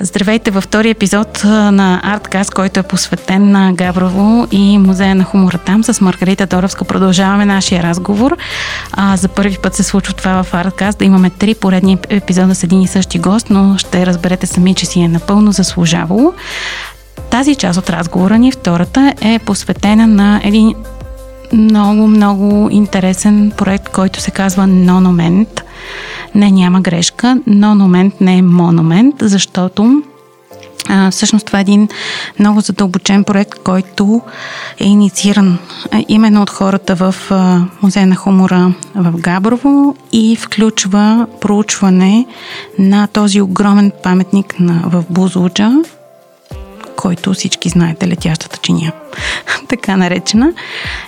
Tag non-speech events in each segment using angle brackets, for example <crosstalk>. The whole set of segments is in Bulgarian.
Здравейте във втори епизод на Арткаст, който е посветен на Габрово и музея на хумора там. С Маргарита Доровска продължаваме нашия разговор. А, за първи път се случва това в Арткаст, да имаме три поредни епизода с един и същи гост, но ще разберете сами, че си е напълно заслужавало. Тази част от разговора ни, втората, е посветена на един много, много интересен проект, който се казва Нономент. Не, няма грешка. Нономент не е монумент, защото а, всъщност това е един много задълбочен проект, който е иницииран именно от хората в а, Музея на хумора в Габрово и включва проучване на този огромен паметник на, в Бузлуджа, който всички знаете, летящата чиния, <laughs> така наречена.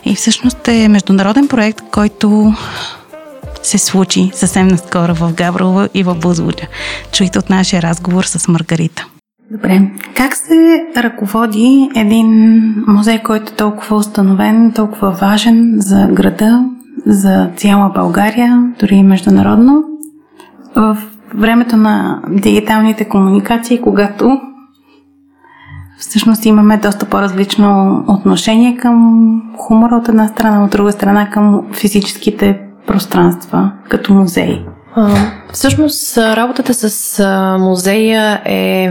И всъщност е международен проект, който се случи съвсем наскоро в Габрово и в Бузлуджа. Чуйте от нашия разговор с Маргарита. Добре. Как се ръководи един музей, който е толкова установен, толкова важен за града, за цяла България, дори и международно, в времето на дигиталните комуникации, когато всъщност имаме доста по-различно отношение към хумора от една страна, от друга страна към физическите пространства като музей? А, всъщност работата с а, музея е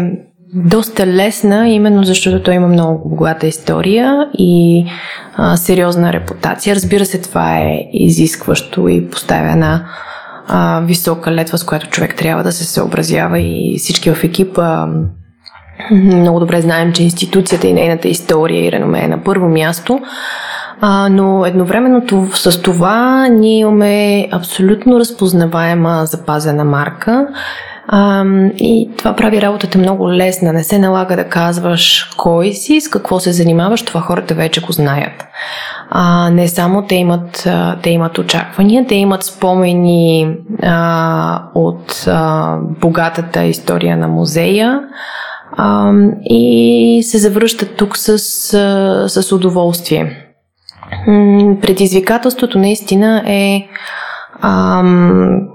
доста лесна, именно защото той има много богата история и а, сериозна репутация. Разбира се, това е изискващо и поставя една а, висока летва, с която човек трябва да се съобразява и всички в екипа много добре знаем, че институцията и нейната история и реноме е на първо място. А, но едновременно с това ние имаме абсолютно разпознаваема запазена марка. А, и това прави работата много лесна. Не се налага да казваш кой си, с какво се занимаваш, това хората вече го знаят. А, не само те имат, те имат очаквания, те имат спомени а, от а, богатата история на музея а, и се завръщат тук с, с удоволствие. Предизвикателството наистина е ам,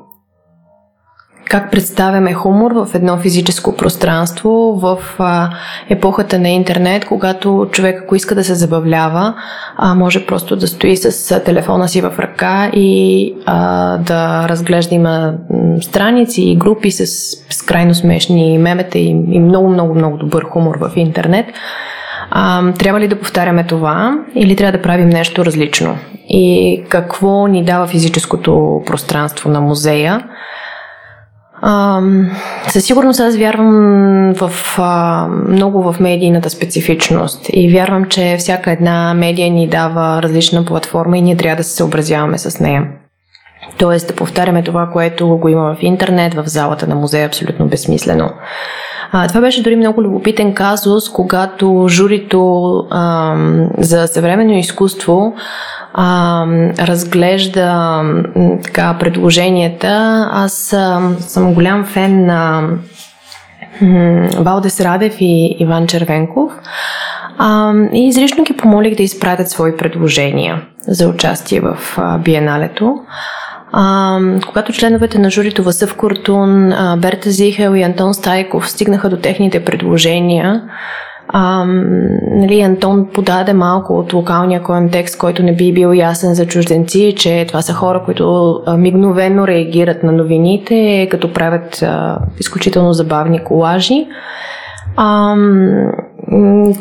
как представяме хумор в едно физическо пространство в а, епохата на интернет, когато човек, ако иска да се забавлява, а, може просто да стои с телефона си в ръка и а, да разглежда има страници и групи с, с крайно смешни мемета и, много, много, много добър хумор в интернет. А, трябва ли да повтаряме това или трябва да правим нещо различно? И какво ни дава физическото пространство на музея? А, със сигурност аз вярвам в, а, много в медийната специфичност и вярвам, че всяка една медия ни дава различна платформа и ние трябва да се съобразяваме с нея. Тоест да повтаряме това, което го има в интернет, в залата на музея, е абсолютно безсмислено. Това беше дори много любопитен казус, когато журито а, за съвременно изкуство а, разглежда така предложенията. Аз а, съм голям фен на Валдес Радев и Иван Червенков. А, и изрично ги помолих да изпратят свои предложения за участие в а, биеналето. А, когато членовете на журито Васъв Куртун, а, Берта Зихел и Антон Стайков стигнаха до техните предложения, а, нали, Антон подаде малко от локалния контекст, който не би бил ясен за чужденци, че това са хора, които мигновено реагират на новините, като правят а, изключително забавни колажи. А,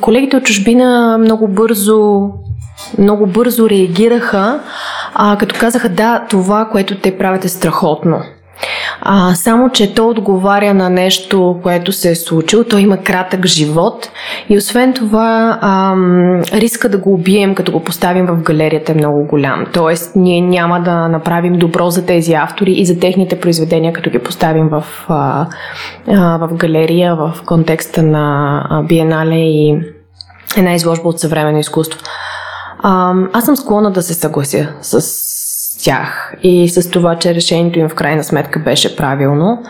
колегите от чужбина много бързо много бързо реагираха, а, като казаха да, това, което те правят е страхотно. А, само, че то отговаря на нещо, което се е случило. Той има кратък живот и освен това ам, риска да го убием, като го поставим в галерията е много голям. Тоест, ние няма да направим добро за тези автори и за техните произведения, като ги поставим в, а, а, в галерия, в контекста на Биенале и една изложба от съвременно изкуство. А, аз съм склонна да се съглася с тях и с това, че решението им в крайна сметка беше правилно.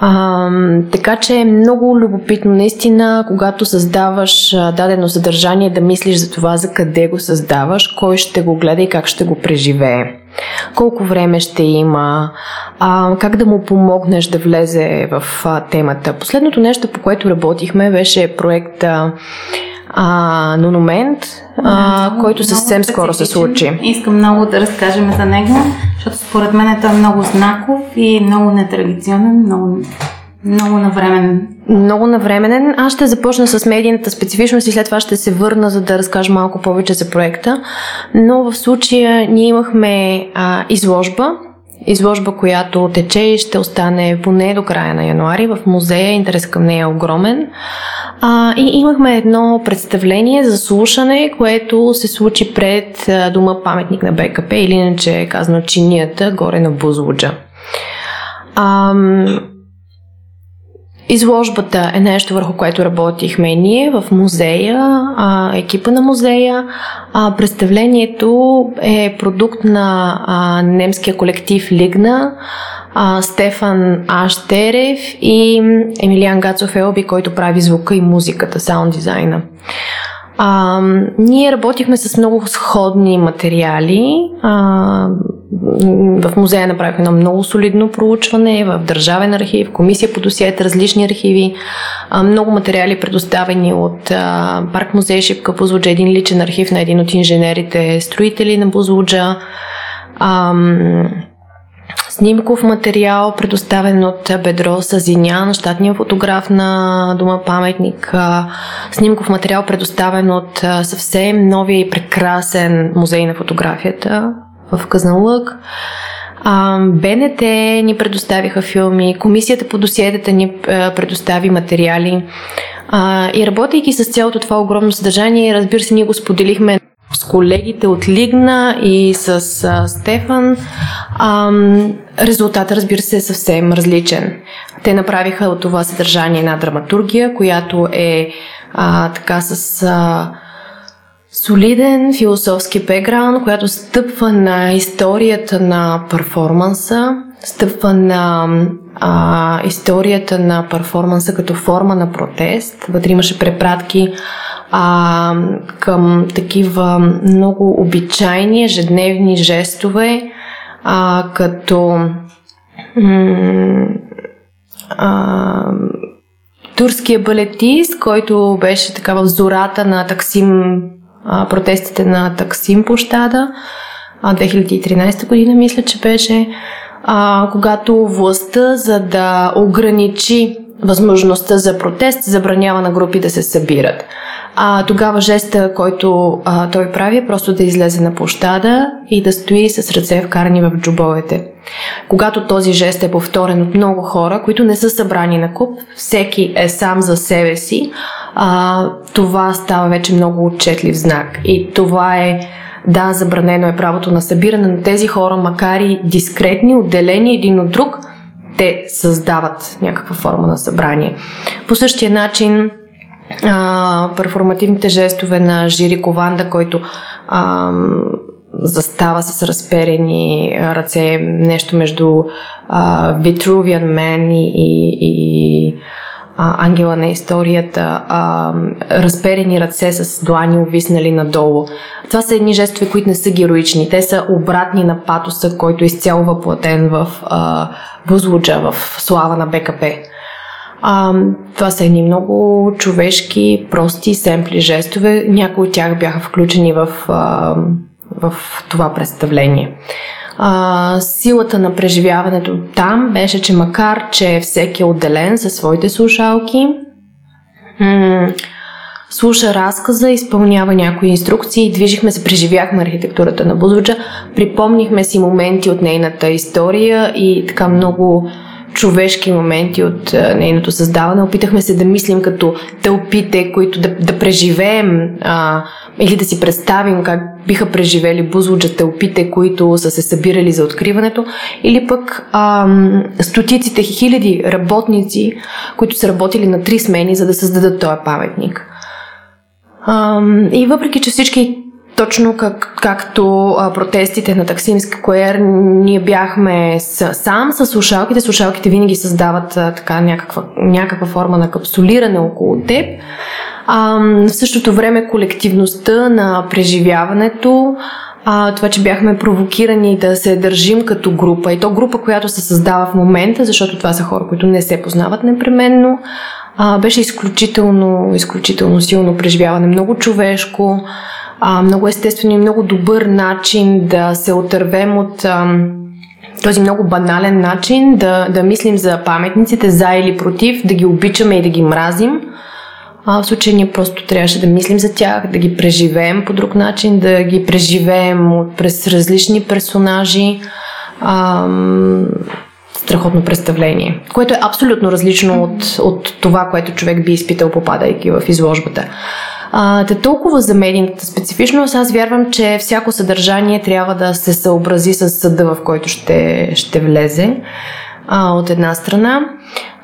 А, така че е много любопитно наистина, когато създаваш дадено съдържание, да мислиш за това, за къде го създаваш, кой ще го гледа и как ще го преживее. колко време ще има, а, как да му помогнеш да влезе в а, темата. Последното нещо, по което работихме, беше проекта а, Нономент, а, да, който съвсем скоро се случи. Искам много да разкажем за него, защото според мен той е много знаков и много нетрадиционен, много много навременен. Много навременен. Аз ще започна с медийната специфичност и след това ще се върна, за да разкажа малко повече за проекта. Но в случая ние имахме а, изложба, изложба, която тече и ще остане поне до края на януари в музея. Интерес към нея е огромен. А, и имахме едно представление за слушане, което се случи пред дома паметник на БКП или иначе е казано чинията горе на Бузлуджа. Ам, Изложбата е нещо върху което работихме ние в музея, а, екипа на музея. А, представлението е продукт на а, немския колектив Лигна, а, Стефан Аштерев и Емилиан Гацов Елби, който прави звука и музиката, саунд дизайна. А, ние работихме с много сходни материали. А, в музея направихме едно много солидно проучване, в Държавен архив, комисия по досиета, различни архиви, много материали предоставени от парк музей Шипка Бузлуджа, един личен архив на един от инженерите, строители на Бузлуджа. Снимков материал, предоставен от Бедро Сазинян, щатния фотограф на Дома паметник. Снимков материал, предоставен от съвсем новия и прекрасен музей на фотографията в Казналък. БНТ ни предоставиха филми, комисията по досиетата ни предостави материали. и работейки с цялото това огромно съдържание, разбира се, ние го споделихме с колегите от Лигна и с а, Стефан. А, резултатът, разбира се, е съвсем различен. Те направиха от това съдържание една драматургия, която е а, така с а, солиден философски бекграунд, която стъпва на историята на перформанса, стъпва на а, историята на перформанса като форма на протест. Вътре имаше препратки а, към такива много обичайни ежедневни жестове, а, като м- а, турския балетист, който беше така в зората на Таксим, протестите на Таксим площада, а, 2013 година мисля, че беше, а, когато властта, за да ограничи възможността за протест, забранява на групи да се събират. А, тогава жеста, който а, той прави е просто да излезе на площада и да стои с ръце вкарани в джубовете. Когато този жест е повторен от много хора, които не са събрани на куп, всеки е сам за себе си, а, това става вече много отчетлив знак. И това е да, забранено е правото на събиране, но тези хора, макар и дискретни, отделени един от друг, те създават някаква форма на събрание. По същия начин а, перформативните жестове на Жири Кованда, който а, застава с разперени ръце, нещо между а, Vitruvian Man и, и, и а, ангела на историята, а, разперени ръце с длани увиснали надолу. Това са едни жестове, които не са героични. Те са обратни на патоса, който е изцяло въплатен в а, Бузлуджа, в слава на БКП. А, това са едни много човешки, прости семпли жестове. Някои от тях бяха включени в, а, в това представление. А, силата на преживяването там беше, че макар, че всеки е отделен със своите слушалки, м- слуша разказа, изпълнява някои инструкции, движихме се, преживяхме архитектурата на Бузлуджа, припомнихме си моменти от нейната история и така много човешки моменти от а, нейното създаване. Опитахме се да мислим като тълпите, които да, да преживеем а, или да си представим как биха преживели бузлуджа тълпите, които са се събирали за откриването, или пък а, стотиците хиляди работници, които са работили на три смени, за да създадат този паметник. А, и въпреки, че всички точно как, както а, протестите на Таксим Сквер, ние бяхме с, сам с слушалките. Слушалките винаги създават а, така някаква, някаква форма на капсулиране около теб. А, в същото време колективността на преживяването а, това, че бяхме провокирани да се държим като група и то група, която се създава в момента, защото това са хора, които не се познават непременно, а, беше изключително, изключително силно преживяване, много човешко, а, много естествено и много добър начин да се отървем от а, този много банален начин да, да мислим за паметниците, за или против, да ги обичаме и да ги мразим. А в случай ние просто трябваше да мислим за тях, да ги преживеем по друг начин, да ги преживеем през различни персонажи. Ам, страхотно представление, което е абсолютно различно от, от това, което човек би изпитал попадайки в изложбата. А, те толкова за медийната специфичност, аз вярвам, че всяко съдържание трябва да се съобрази с съда, в който ще, ще влезе а, от една страна.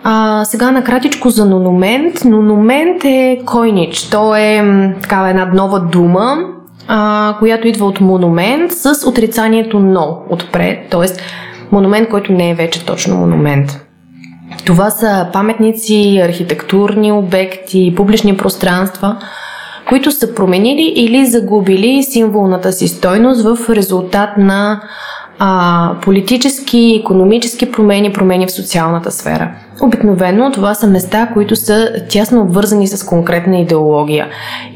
А, сега накратичко за нономент. Нономент е койнич. То е такава една нова дума, а, която идва от монумент с отрицанието но отпред. Тоест, монумент, който не е вече точно монумент. Това са паметници, архитектурни обекти, публични пространства, които са променили или загубили символната си стойност в резултат на а, политически, економически промени, промени в социалната сфера. Обикновено това са места, които са тясно обвързани с конкретна идеология.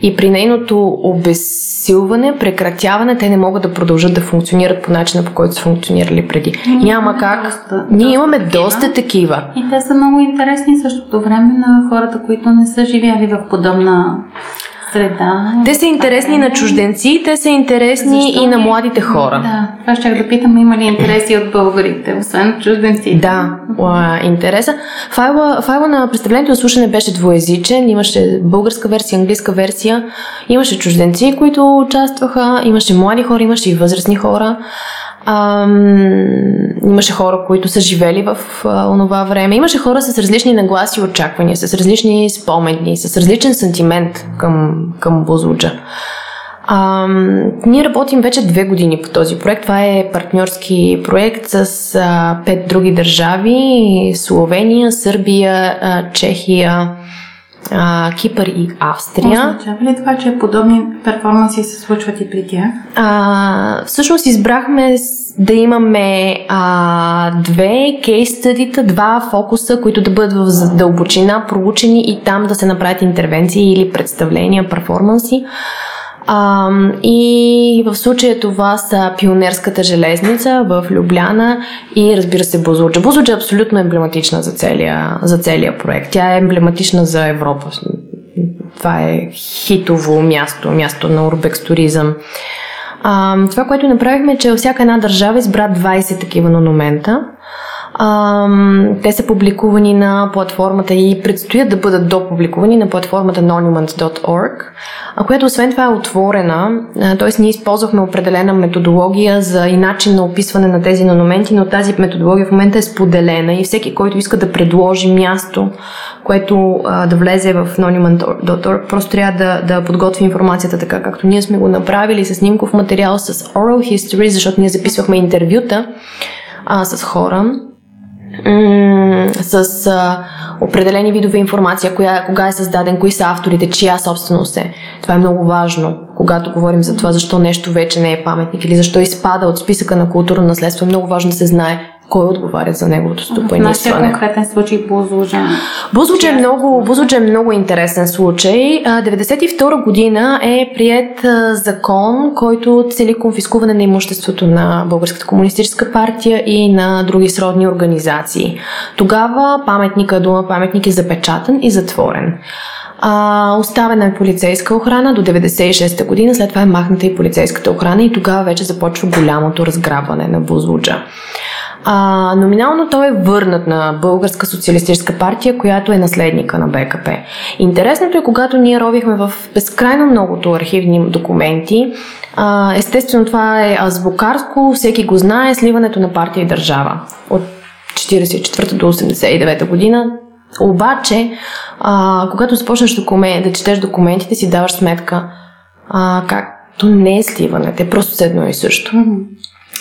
И при нейното обесилване, прекратяване, те не могат да продължат да функционират по начина, по който са функционирали преди. Ние Няма как. Доста, Ние имаме доста, доста такива. И те са много интересни същото време на хората, които не са живяли в подобна среда. Те са интересни на чужденци, те са интересни Защо? и на младите хора. Да, това ще да питам, има ли интереси от българите, освен чужденци? Да, интереса. Файла, файла на представлението на слушане беше двоязичен, имаше българска версия, английска версия, имаше чужденци, които участваха, имаше млади хора, имаше и възрастни хора. Имаше хора, които са живели в а, онова време. Имаше хора с различни нагласи и очаквания, с различни спомени, с различен сантимент към, към Бузлуджа. Ам, ние работим вече две години по този проект. Това е партньорски проект с а, пет други държави Словения, Сърбия, а, Чехия, а, Кипър и Австрия. Означава ли това, че подобни перформанси се случват и при тях? А, всъщност избрахме да имаме а, две кейс стъдита, два фокуса, които да бъдат в дълбочина проучени и там да се направят интервенции или представления, перформанси. А, и в случая това са Пионерската железница в Любляна и разбира се Бузлуджа. Бузлуджа е абсолютно емблематична за целия, за целия проект. Тя е емблематична за Европа. Това е хитово място, място на урбекс туризъм. А, това, което направихме, е, че всяка една държава избра 20 такива монумента те са публикувани на платформата и предстоят да бъдат допубликувани на платформата monument.org, която освен това е отворена, т.е. ние използвахме определена методология за и начин на описване на тези монументи, но тази методология в момента е споделена и всеки, който иска да предложи място, което да влезе в monument.org, просто трябва да, да подготви информацията така, както ние сме го направили с снимков материал, с oral history, защото ние записвахме интервюта а, с хора с а, определени видове информация, коя, кога е създаден, кои са авторите, чия собственост е. Това е много важно, когато говорим за това, защо нещо вече не е паметник или защо изпада от списъка на културно наследство. Е много важно да се знае кой отговаря за неговото стопанисване. В нашия конкретен случай Бузлуджа. Бузлуджа е много, Бузлуджа е много интересен случай. 1992 година е прият закон, който цели конфискуване на имуществото на Българската комунистическа партия и на други сродни организации. Тогава паметника, дума паметник е запечатан и затворен. А, оставена е полицейска охрана до 96-та година, след това е махната и полицейската охрана и тогава вече започва голямото разграбване на Бузлуджа. А, номинално той е върнат на Българска социалистическа партия, която е наследника на БКП. Интересното е, когато ние робихме в безкрайно многото архивни документи, а, естествено това е азбукарско, всеки го знае, сливането на партия и държава от 44 до 89 година. Обаче, а, когато започнеш документ, да четеш документите, си даваш сметка а, как не е сливане, те просто едно и също.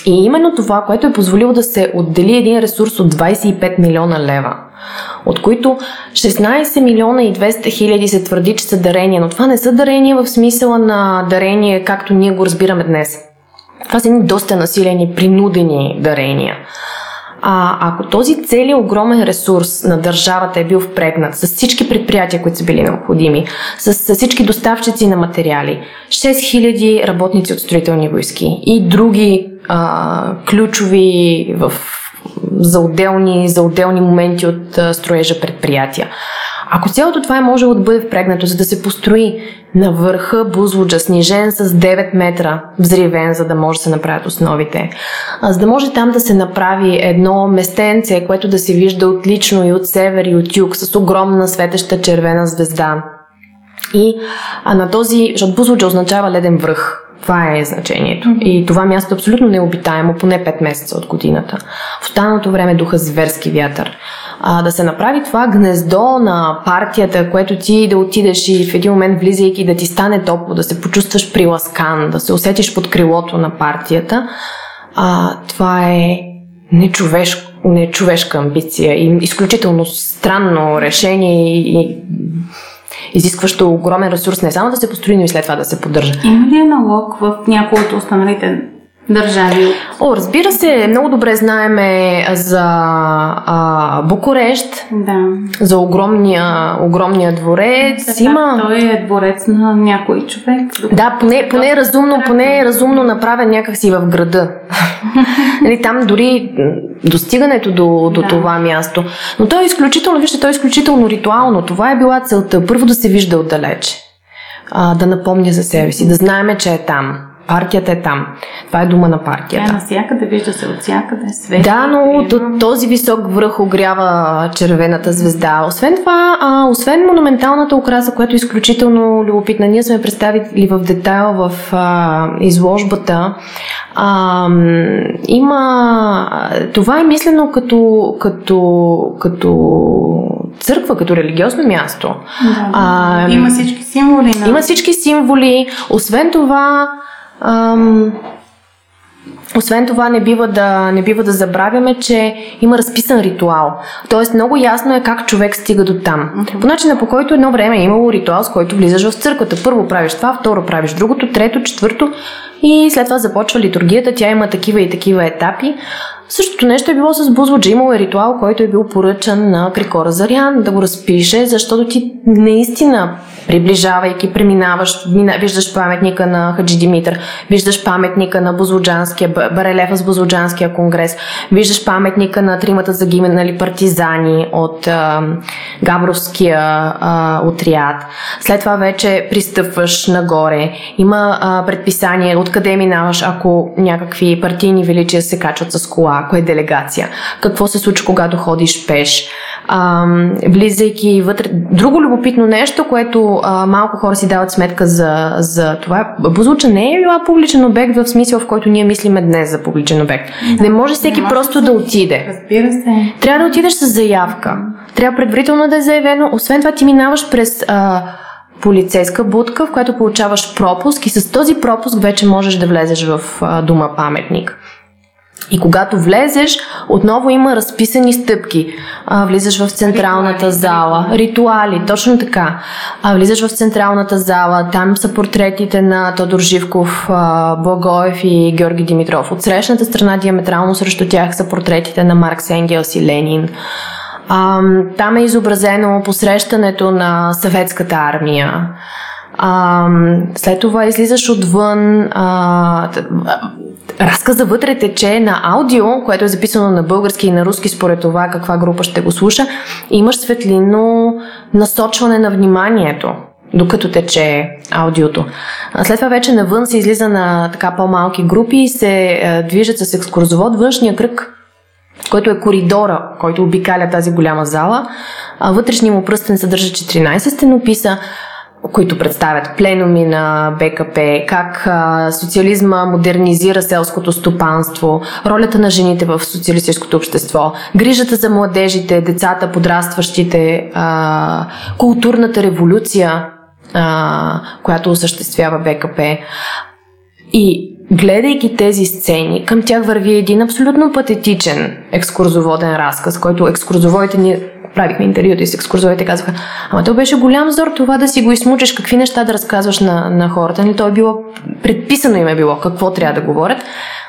И именно това, което е позволило да се отдели един ресурс от 25 милиона лева, от които 16 милиона и 200 хиляди се твърди, че са дарения, но това не са дарения в смисъла на дарение, както ние го разбираме днес. Това са едни доста насилени, принудени дарения. А ако този целият огромен ресурс на държавата е бил впрегнат с всички предприятия, които са били необходими, с, с всички доставчици на материали, 6000 работници от строителни войски и други а, ключови в, за, отделни, за отделни моменти от а, строежа предприятия. Ако цялото това е можело да бъде впрегнато, за да се построи на върха Бузлуджа, снижен с 9 метра, взривен, за да може да се направят основите, за да може там да се направи едно местенце, което да се вижда отлично и от север и от юг, с огромна светеща червена звезда. И а на този, защото Бузлуджа означава леден връх, това е значението. И това място е абсолютно необитаемо, поне 5 месеца от годината. В останалото време духа зверски вятър а, да се направи това гнездо на партията, което ти да отидеш и в един момент влизайки да ти стане топло, да се почувстваш приласкан, да се усетиш под крилото на партията, а, това е нечовешко, нечовешка амбиция и изключително странно решение и, и изискващо огромен ресурс не само да се построи, но и след това да се поддържа. Има ли аналог в някои от останалите държави? О, разбира се, много добре знаеме за а, Букурещ, да. за огромния, огромния дворец. Така, Има... Той е дворец на някой човек. Да, поне, поне, е разумно, поне е разумно направен някакси в града. <laughs> нали, там дори достигането до, до да. това място. Но то е изключително, вижте, то е изключително ритуално. Това е била целта. Първо да се вижда отдалече. А, да напомня за себе си, да знаеме, че е там партията е там. Това е дума на партията. Да, навсякъде, вижда се от всякъде, свет. Да, но има... този висок връх огрява червената звезда. Освен това, а, освен монументалната украса, която е изключително любопитна, ние сме представили в детайл в а, изложбата, а, има... Това е мислено като, като, като църква, като религиозно място. Да, а, има всички символи. На... Има всички символи. Освен това, Ам, освен това, не бива, да, не бива да забравяме, че има разписан ритуал. Тоест, много ясно е как човек стига до там. Mm-hmm. По начина по който едно време е имало ритуал, с който влизаш в църквата. Първо правиш това, второ правиш другото, трето, четвърто и след това започва литургията. Тя има такива и такива етапи. Същото нещо е било с Бузлоджа. Имало е ритуал, който е бил поръчан на Крикора Зарян да го разпише, защото ти наистина приближавайки, преминаваш, виждаш паметника на Хаджи Димитър, виждаш паметника на Бузлоджанския, барелефа с Бузлоджанския конгрес, виждаш паметника на тримата загинали партизани от а, Габровския а, отряд. След това вече пристъпваш нагоре. Има а, предписание откъде минаваш, ако някакви партийни величия се качват с кола ако е делегация. Какво се случва, когато ходиш пеш? А, влизайки вътре. Друго любопитно нещо, което а, малко хора си дават сметка за, за това. Бузлуча не е била публичен обект в смисъл, в който ние мислиме днес за публичен обект. Да, не може всеки не просто да отиде. Разбира се. Трябва да отидеш с заявка. Трябва предварително да е заявено. Освен това, ти минаваш през. А, полицейска будка, в която получаваш пропуск и с този пропуск вече можеш да влезеш в а, дума паметник. И когато влезеш, отново има разписани стъпки. А, влизаш в централната ритуали, зала. Ритуали, точно така. А, влизаш в централната зала, там са портретите на Тодор Живков, Благоев и Георги Димитров. От срещната страна, диаметрално срещу тях са портретите на Маркс Енгелс и Ленин. А, там е изобразено посрещането на съветската армия. А, след това излизаш отвън. А, разказа вътре тече на аудио, което е записано на български и на руски според това каква група ще го слуша. Имаш светлино насочване на вниманието докато тече аудиото. След това вече навън се излиза на така по-малки групи и се е, движат с екскурзовод. Външния кръг който е коридора, който обикаля тази голяма зала. Вътрешния му пръстен съдържа 14 стенописа, които представят пленуми на БКП, как социализма модернизира селското стопанство, ролята на жените в социалистическото общество, грижата за младежите, децата, подрастващите, културната революция, която осъществява БКП. И гледайки тези сцени, към тях върви един абсолютно патетичен екскурзоводен разказ, който екскурзоводите ни правихме интервюта и с екскурзовете казаха, ама то беше голям зор това да си го измучиш, какви неща да разказваш на, на хората. Нали? То е било, предписано им е било какво трябва да говорят.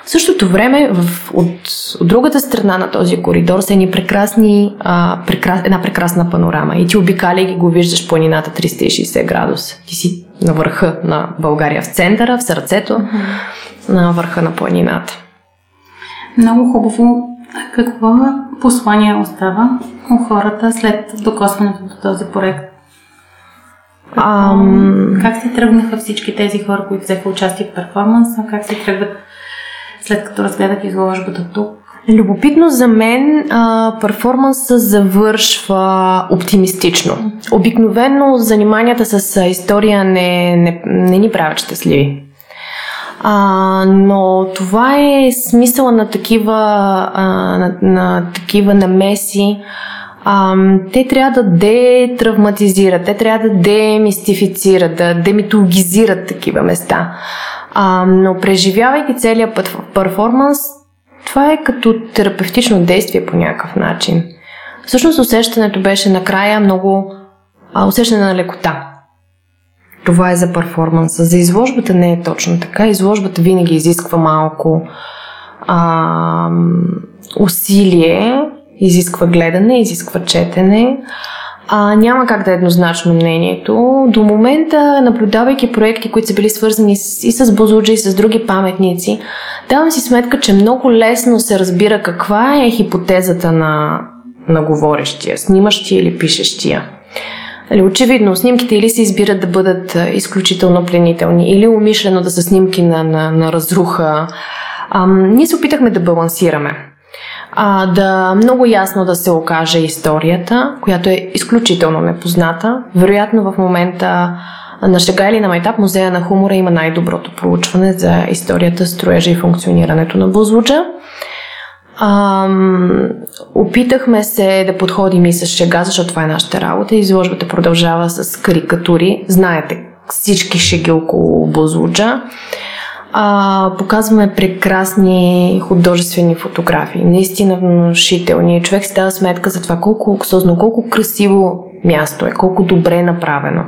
В същото време, в, от, от другата страна на този коридор са едни прекрасни, а, прекрас, една прекрасна панорама. И ти обикаляйки го виждаш планината 360 градуса. Ти си на върха на България, в центъра, в сърцето mm-hmm. На върха на планината. Много хубаво. Какво послание остава у хората след докосването до този проект? Ам... Как се тръгнаха всички тези хора, които взеха участие в перформанса? Как се тръгват след като разгледах изложбата тук? Любопитно за мен а, перформанса завършва оптимистично. Обикновено заниманията с история не, не, не ни правят щастливи. А, но това е смисъла на такива, а, на, на такива намеси. А, те трябва да детравматизират, те трябва да демистифицират, да демитологизират такива места. А, но преживявайки целият път в перформанс, това е като терапевтично действие по някакъв начин. Всъщност усещането беше накрая много а, усещане на лекота. Това е за перформанса. За изложбата не е точно така. Изложбата винаги изисква малко а, усилие, изисква гледане, изисква четене. А, няма как да е еднозначно мнението. До момента, наблюдавайки проекти, които са били свързани и с Бозуджа, и с други паметници, давам си сметка, че много лесно се разбира каква е хипотезата на, на говорещия, снимащия или пишещия. Али, очевидно, снимките или се избират да бъдат изключително пленителни, или умишлено да са снимки на, на, на разруха. А, ние се опитахме да балансираме а, да много ясно да се окаже историята, която е изключително непозната. Вероятно в момента на шега или на майтап Музея на хумора има най-доброто проучване за историята, строежа и функционирането на Бузлуджа. Ам, опитахме се да подходим и с шега, защото това е нашата работа. Изложбата продължава с карикатури. Знаете всички шеги около Бузлуджа а, показваме прекрасни художествени фотографии, наистина внушителни. Човек си дава сметка за това колко луксозно, колко красиво място е, колко добре е направено.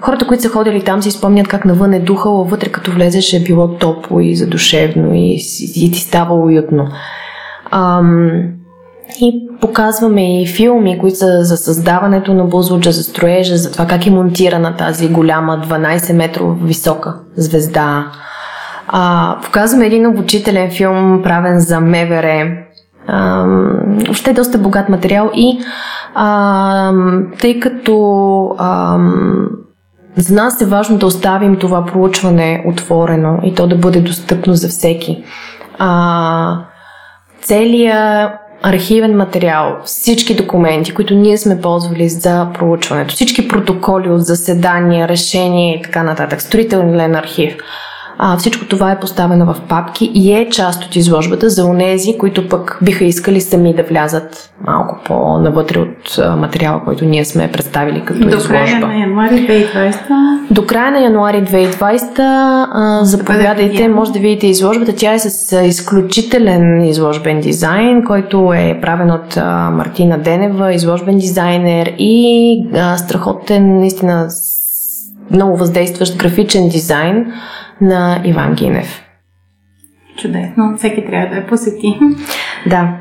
Хората, които са ходили там, си спомнят как навън е духало, вътре като влезеш е било топло и задушевно и, и ти става уютно. Ам, и показваме и филми, които са за създаването на Бузлуджа, за строежа, за това как е монтирана тази голяма 12 метрова висока звезда а, показваме един обучителен филм, правен за МВР. Въобще е доста богат материал и а, тъй като а, за нас е важно да оставим това проучване отворено и то да бъде достъпно за всеки. А, целият архивен материал, всички документи, които ние сме ползвали за проучването, всички протоколи от заседания, решения и така нататък, строителен архив – а, всичко това е поставено в папки и е част от изложбата за онези, които пък биха искали сами да влязат малко по-навътре от материала, който ние сме представили като До изложба. До края на януари 2020? До края на януари 2020 а, заповядайте, може да видите изложбата. Тя е с изключителен изложбен дизайн, който е правен от а, Мартина Денева, изложбен дизайнер и а, страхотен, наистина много въздействащ графичен дизайн на Иван Гинев. Чудесно, всеки трябва да я посети. Да.